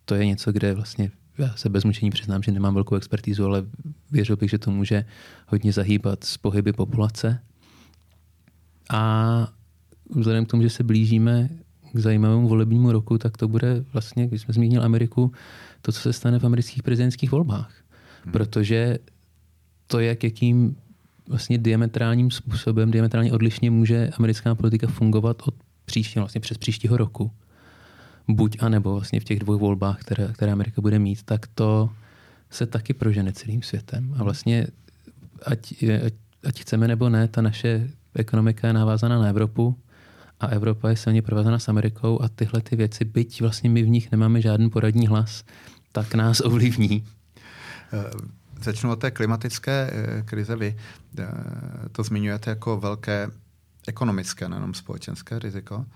Speaker 2: to je něco, kde vlastně já se bez mučení přiznám, že nemám velkou expertízu, ale věřil bych, že to může hodně zahýbat z pohyby populace. A vzhledem k tomu, že se blížíme k zajímavému volebnímu roku, tak to bude vlastně, když jsme zmínili Ameriku, to, co se stane v amerických prezidentských volbách. Hmm. Protože to, jak jakým vlastně diametrálním způsobem, diametrálně odlišně může americká politika fungovat od příštího, vlastně přes příštího roku, buď a nebo vlastně v těch dvou volbách, které, které Amerika bude mít, tak to se taky prožene celým světem. A vlastně, ať, ať, ať chceme nebo ne, ta naše ekonomika je navázaná na Evropu a Evropa je silně provázaná s Amerikou a tyhle ty věci, byť vlastně my v nich nemáme žádný poradní hlas, tak nás ovlivní.
Speaker 1: Eh, začnu od té klimatické eh, krize. Vy eh, to zmiňujete jako velké ekonomické, nejenom společenské riziko.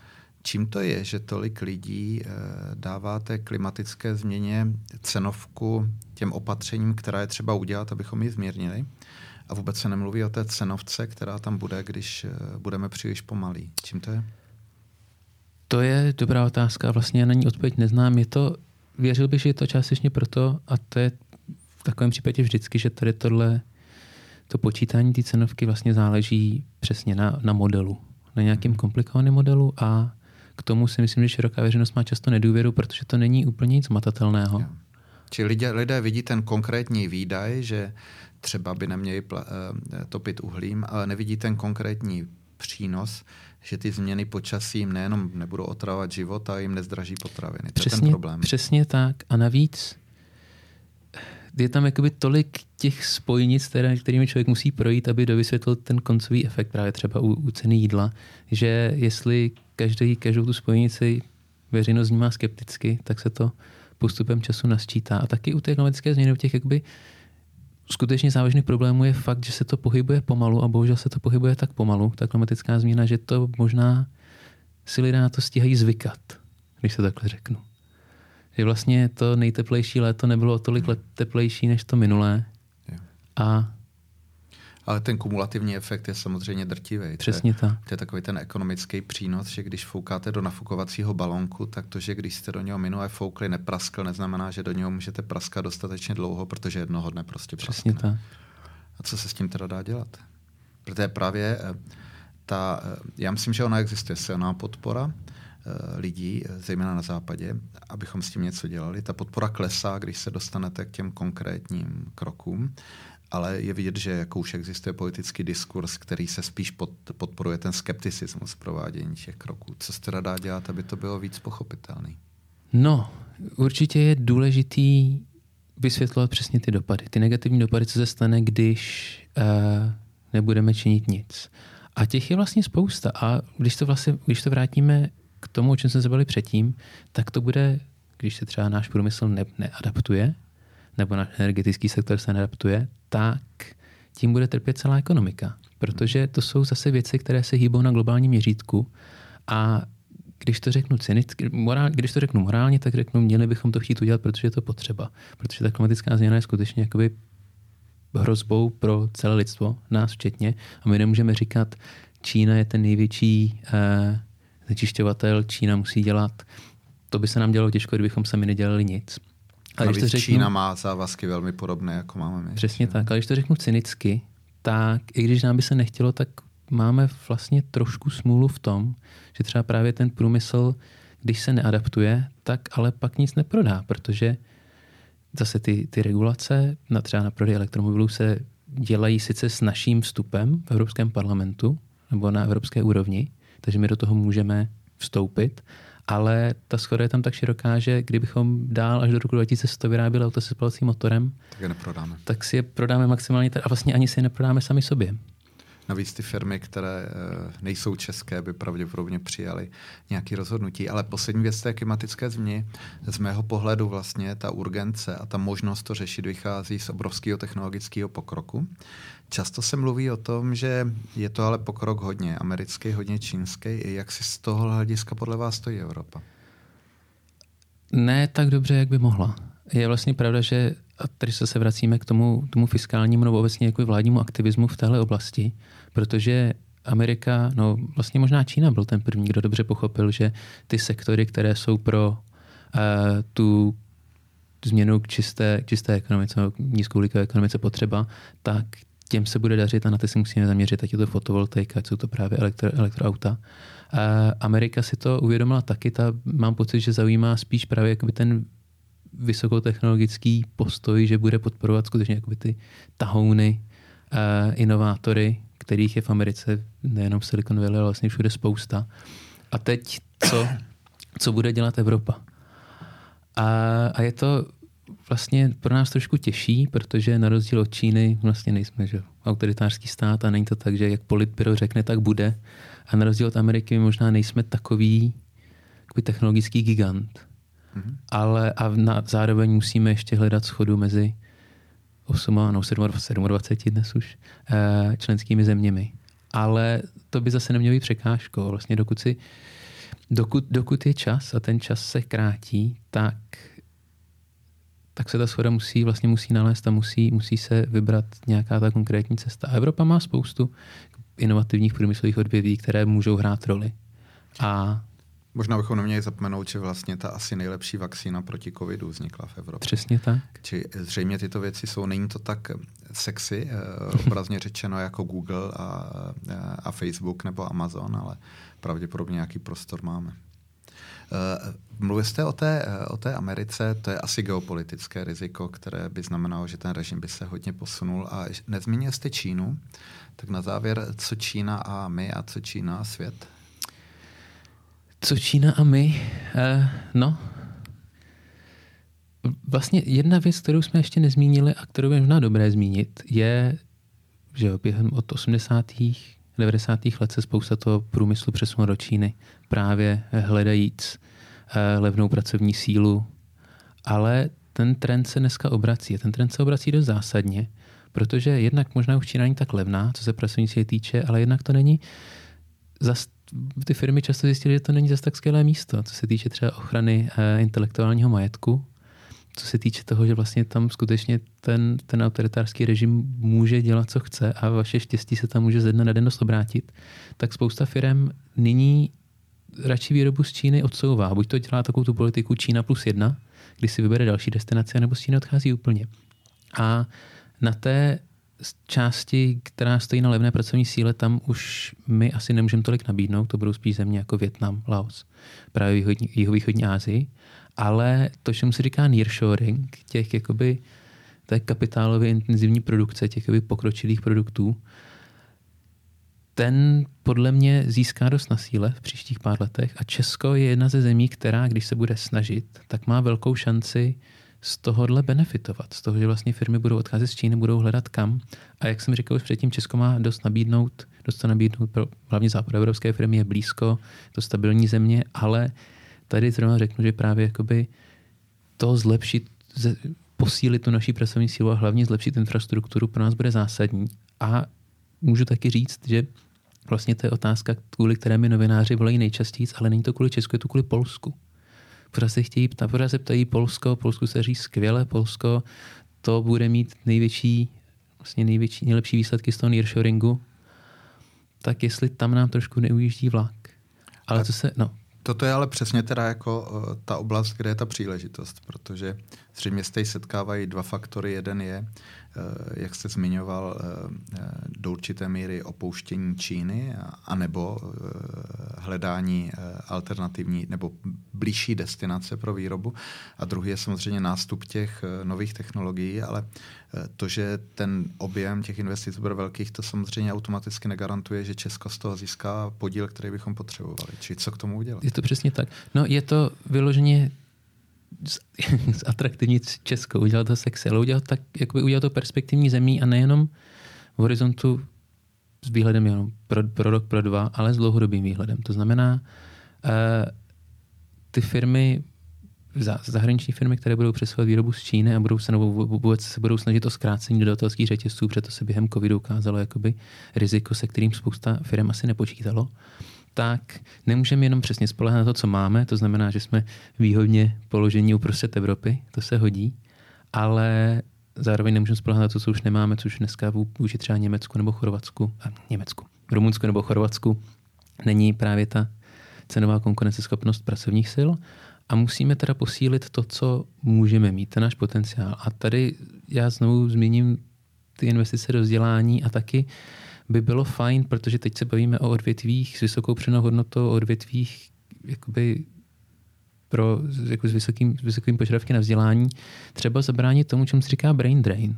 Speaker 1: Čím to je, že tolik lidí eh, dává té klimatické změně cenovku těm opatřením, která je třeba udělat, abychom ji zmírnili? A vůbec se nemluví o té cenovce, která tam bude, když eh, budeme příliš pomalí. Čím to je?
Speaker 2: To je dobrá otázka. Vlastně já na ní odpověď neznám. Je to, věřil bych, že je to částečně proto, a to je v takovém případě vždycky, že tady tohle, to počítání té cenovky vlastně záleží přesně na, na modelu. Na nějakém mhm. komplikovaném modelu a k tomu si myslím, že široká veřejnost má často nedůvěru, protože to není úplně nic matatelného. Jo.
Speaker 1: Či lidé, lidé vidí ten konkrétní výdaj, že třeba by neměli eh, topit uhlím, ale nevidí ten konkrétní přínos, že ty změny počasí jim nejenom nebudou otravovat život, ale jim nezdraží potraviny.
Speaker 2: Přesně,
Speaker 1: to je ten problém.
Speaker 2: Přesně tak. A navíc je tam jakoby tolik těch spojnic, které, kterými člověk musí projít, aby dovysvětlil ten koncový efekt právě třeba u, u ceny jídla, že jestli každý, každou tu spojnici veřejnost vnímá skepticky, tak se to postupem času nasčítá. A taky u té klimatické změny, u těch jakby skutečně závažných problémů je fakt, že se to pohybuje pomalu a bohužel se to pohybuje tak pomalu, ta klimatická změna, že to možná si lidé na to stíhají zvykat, když se takhle řeknu. Že vlastně to nejteplejší léto nebylo o tolik let teplejší než to minulé. A
Speaker 1: ale ten kumulativní efekt je samozřejmě drtivý.
Speaker 2: Přesně
Speaker 1: to. Je, to je takový ten ekonomický přínos, že když foukáte do nafukovacího balonku, tak to, že když jste do něho minule foukli, nepraskl, neznamená, že do něho můžete praskat dostatečně dlouho, protože jednoho dne prostě praskne.
Speaker 2: Přesně tak.
Speaker 1: A co se s tím teda dá dělat? Protože právě eh, ta, eh, já myslím, že ona existuje silná podpora lidí, zejména na západě, abychom s tím něco dělali. Ta podpora klesá, když se dostanete k těm konkrétním krokům ale je vidět, že jako už existuje politický diskurs, který se spíš pod, podporuje ten skepticismus provádění těch kroků. Co jste dá dělat, aby to bylo víc pochopitelný?
Speaker 2: No, určitě je důležitý vysvětlovat přesně ty dopady. Ty negativní dopady, co se stane, když uh, nebudeme činit nic. A těch je vlastně spousta. A když to, vlastně, když to vrátíme k tomu, o čem jsme se bavili předtím, tak to bude, když se třeba náš průmysl ne, neadaptuje, nebo náš energetický sektor se neadaptuje, tak tím bude trpět celá ekonomika. Protože to jsou zase věci, které se hýbou na globálním měřítku a když to řeknu cynicky, morál, když to řeknu morálně, tak řeknu, měli bychom to chtít udělat, protože je to potřeba. Protože ta klimatická změna je skutečně jakoby hrozbou pro celé lidstvo, nás včetně. A my nemůžeme říkat, Čína je ten největší uh, znečišťovatel, Čína musí dělat. To by se nám dělalo těžko, kdybychom sami nedělali nic.
Speaker 1: Ale když to řeknu, Čína má závazky velmi podobné, jako máme my.
Speaker 2: Přesně tak, ale když to řeknu cynicky, tak i když nám by se nechtělo, tak máme vlastně trošku smůlu v tom, že třeba právě ten průmysl, když se neadaptuje, tak ale pak nic neprodá, protože zase ty, ty regulace na třeba na prodej elektromobilů se dělají sice s naším vstupem v Evropském parlamentu nebo na evropské úrovni, takže my do toho můžeme vstoupit, ale ta schoda je tam tak široká, že kdybychom dál až do roku 2100 vyráběli auto se spalacím motorem,
Speaker 1: tak je neprodáme.
Speaker 2: Tak si je prodáme maximálně a vlastně ani si je neprodáme sami sobě.
Speaker 1: Navíc ty firmy, které eh, nejsou české, by pravděpodobně přijali nějaké rozhodnutí. Ale poslední věc té klimatické změny, z mého pohledu vlastně ta urgence a ta možnost to řešit vychází z obrovského technologického pokroku. Často se mluví o tom, že je to ale pokrok hodně americký, hodně čínský. Jak si z toho hlediska podle vás stojí Evropa?
Speaker 2: Ne tak dobře, jak by mohla. Je vlastně pravda, že a tady se, se vracíme k tomu, tomu fiskálnímu nebo obecně jako vládnímu aktivismu v téhle oblasti, protože Amerika, no vlastně možná Čína byl ten první, kdo dobře pochopil, že ty sektory, které jsou pro uh, tu změnu k čisté, k čisté ekonomice, nízkouhlíkové ekonomice potřeba, tak těm se bude dařit a na ty si musíme zaměřit, ať je to fotovoltaika, ať jsou to právě elektro, elektroauta. Uh, Amerika si to uvědomila taky, ta, mám pocit, že zaujímá spíš právě jakoby ten vysokotechnologický postoj, že bude podporovat skutečně jakoby ty tahouny, uh, inovátory, kterých je v Americe nejenom Silicon Valley, ale vlastně všude spousta. A teď co, co bude dělat Evropa? A, a je to vlastně pro nás trošku těžší, protože na rozdíl od Číny vlastně nejsme že, autoritářský stát a není to tak, že jak politbyro řekne, tak bude. A na rozdíl od Ameriky my možná nejsme takový technologický gigant. Mm-hmm. Ale a na, zároveň musíme ještě hledat schodu mezi 8, no 27, 27 dnes už eh, členskými zeměmi. Ale to by zase nemělo být překážkou. Vlastně dokud, si, dokud, dokud je čas a ten čas se krátí, tak tak se ta schoda musí, vlastně musí nalézt a musí, musí se vybrat nějaká ta konkrétní cesta. A Evropa má spoustu inovativních průmyslových odvětví, které můžou hrát roli. A
Speaker 1: Možná bychom neměli zapomenout, že vlastně ta asi nejlepší vakcína proti covidu vznikla v Evropě.
Speaker 2: Přesně tak.
Speaker 1: Či zřejmě tyto věci jsou, není to tak sexy, eh, obrazně řečeno jako Google a, a Facebook nebo Amazon, ale pravděpodobně nějaký prostor máme. Eh, mluvili jste o té, eh, o té Americe, to je asi geopolitické riziko, které by znamenalo, že ten režim by se hodně posunul. A nezmínil jste Čínu, tak na závěr, co Čína a my a co Čína a svět?
Speaker 2: Co Čína a my? Uh, no, vlastně jedna věc, kterou jsme ještě nezmínili a kterou je možná dobré zmínit, je, že během od 80. 90. let se spousta toho průmyslu přesunula do Číny, právě hledajíc uh, levnou pracovní sílu. Ale ten trend se dneska obrací. Ten trend se obrací dost zásadně, protože jednak možná už Čína není tak levná, co se pracovní síly týče, ale jednak to není zas ty firmy často zjistily, že to není zase tak skvělé místo, co se týče třeba ochrany eh, intelektuálního majetku, co se týče toho, že vlastně tam skutečně ten, ten autoritářský režim může dělat, co chce a vaše štěstí se tam může ze dne na den dost obrátit, tak spousta firm nyní radši výrobu z Číny odsouvá. Buď to dělá takovou tu politiku Čína plus jedna, kdy si vybere další destinace, nebo z Číny odchází úplně. A na té z části, která stojí na levné pracovní síle, tam už my asi nemůžeme tolik nabídnout, to budou spíš země jako Větnam, Laos, právě východní, jihovýchodní Asii, ale to, čemu se říká nearshoring, těch jakoby té kapitálově intenzivní produkce, těch jakoby pokročilých produktů, ten podle mě získá dost na síle v příštích pár letech. A Česko je jedna ze zemí, která, když se bude snažit, tak má velkou šanci z tohohle benefitovat. Z toho, že vlastně firmy budou odcházet z Číny, budou hledat kam. A jak jsem říkal už předtím, Česko má dost nabídnout, dost to nabídnout pro hlavně západoevropské firmy, je blízko, to stabilní země, ale tady zrovna řeknu, že právě jakoby to zlepšit, posílit tu naší pracovní sílu a hlavně zlepšit infrastrukturu pro nás bude zásadní. A můžu taky říct, že vlastně to je otázka, kvůli které mi novináři volají nejčastěji, ale není to kvůli Česku, je to kvůli Polsku. Pořád se chtějí ptát, pořád se ptají Polsko, Polsku se říct skvěle, Polsko to bude mít největší, vlastně největší, nejlepší výsledky z toho nearshoringu, tak jestli tam nám trošku neujíždí vlak. Ale co se, no,
Speaker 1: Toto je ale přesně teda jako uh, ta oblast, kde je ta příležitost, protože zřejmě se setkávají dva faktory. Jeden je, jak jste zmiňoval, eh, eh, do určité míry opouštění Číny, anebo hledání alternativní nebo blížší destinace pro výrobu. A druhý je samozřejmě nástup těch nových technologií, ale to, že ten objem těch investic bude velkých, to samozřejmě automaticky negarantuje, že Česko z toho získá podíl, který bychom potřebovali. Či co k tomu udělat?
Speaker 2: Je to přesně tak. No je to vyloženě zatraktivnit Česko, udělat to sexy, ale udělat, tak, jakoby udělat to perspektivní zemí a nejenom v horizontu s výhledem jenom pro, pro rok, pro dva, ale s dlouhodobým výhledem. To znamená, uh, ty firmy, zahraniční firmy, které budou přesouvat výrobu z Číny a budou se, nebo vůbec se budou snažit o zkrácení dodatelských řetězců, protože to se během covidu ukázalo jakoby riziko, se kterým spousta firm asi nepočítalo tak nemůžeme jenom přesně spolehat na to, co máme, to znamená, že jsme výhodně položení uprostřed Evropy, to se hodí, ale zároveň nemůžeme spolehat na to, co už nemáme, což dneska vůči třeba Německu nebo Chorvatsku, a Německu, Rumunsku nebo Chorvatsku není právě ta cenová konkurenceschopnost pracovních sil a musíme teda posílit to, co můžeme mít, ten náš potenciál. A tady já znovu zmíním ty investice do vzdělání a taky by bylo fajn, protože teď se bavíme o odvětvích s vysokou přenou hodnotou, o odvětvích jakoby pro, jako s, vysokým, s vysokým požadavky na vzdělání, třeba zabránit tomu, čemu se říká brain drain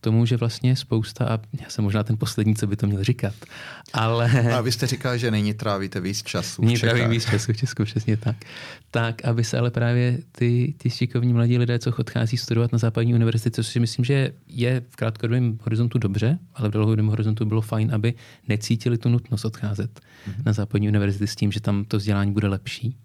Speaker 2: tomu, že vlastně spousta, a já jsem možná ten poslední, co by to měl říkat, ale...
Speaker 1: A vy jste říkal, že nyní trávíte víc času.
Speaker 2: Nyní trávím víc času v Česku, přesně tak. Tak, aby se ale právě ty, ty šikovní mladí lidé, co odchází studovat na západní univerzitě, což si myslím, že je v krátkodobém horizontu dobře, ale v dlouhodobém horizontu bylo fajn, aby necítili tu nutnost odcházet mm-hmm. na západní univerzity s tím, že tam to vzdělání bude lepší,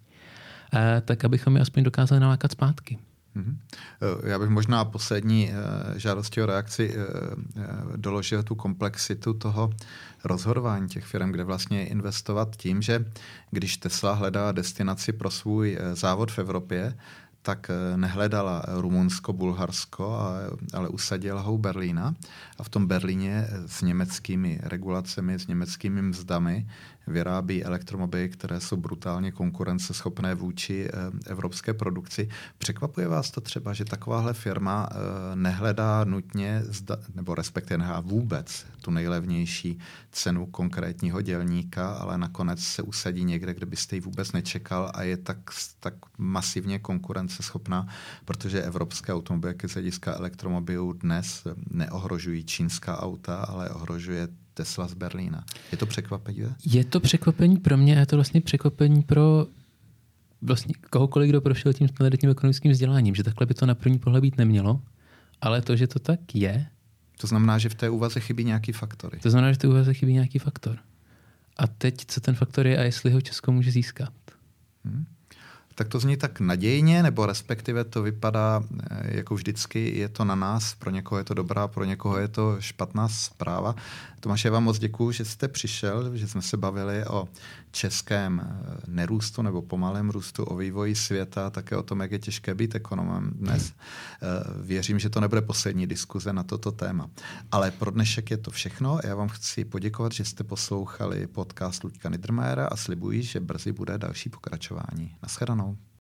Speaker 2: tak abychom je aspoň dokázali nalákat zpátky.
Speaker 1: Mhm. Eh, já bych možná poslední eh, žádosti o reakci eh, doložil tu komplexitu toho rozhodování těch firm, kde vlastně investovat tím, že když Tesla hledá destinaci pro svůj závod v Evropě, tak nehledala Rumunsko, Bulharsko, ale usadila ho Berlína. A v tom Berlíně s německými regulacemi, s německými mzdami vyrábí elektromobily, které jsou brutálně konkurenceschopné vůči eh, evropské produkci. Překvapuje vás to třeba, že takováhle firma eh, nehledá nutně, nebo respektive nehledá vůbec tu nejlevnější cenu konkrétního dělníka, ale nakonec se usadí někde, kde byste ji vůbec nečekal a je tak, tak masivně konkurenceschopná, protože evropské automobilky z hlediska elektromobilů dnes neohrožují čínská auta, ale ohrožuje Tesla z Berlína. Je to překvapivé?
Speaker 2: Je to překvapení pro mě a je to vlastně překvapení pro vlastně kohokoliv, kdo prošel tím standardním ekonomickým vzděláním, že takhle by to na první pohled být nemělo, ale to, že to tak je.
Speaker 1: To znamená, že v té úvaze chybí nějaký faktory.
Speaker 2: To znamená, že v té úvaze chybí nějaký faktor. A teď, co ten faktor je a jestli ho Česko může získat. Hmm
Speaker 1: tak to zní tak nadějně, nebo respektive to vypadá eh, jako vždycky, je to na nás, pro někoho je to dobrá, pro někoho je to špatná zpráva. Tomáš, já vám moc děkuji, že jste přišel, že jsme se bavili o českém eh, nerůstu nebo pomalém růstu, o vývoji světa, také o tom, jak je těžké být ekonomem dnes. Eh, věřím, že to nebude poslední diskuze na toto téma. Ale pro dnešek je to všechno. Já vám chci poděkovat, že jste poslouchali podcast Luďka Nidrmajera a slibuji, že brzy bude další pokračování. Naschledanou.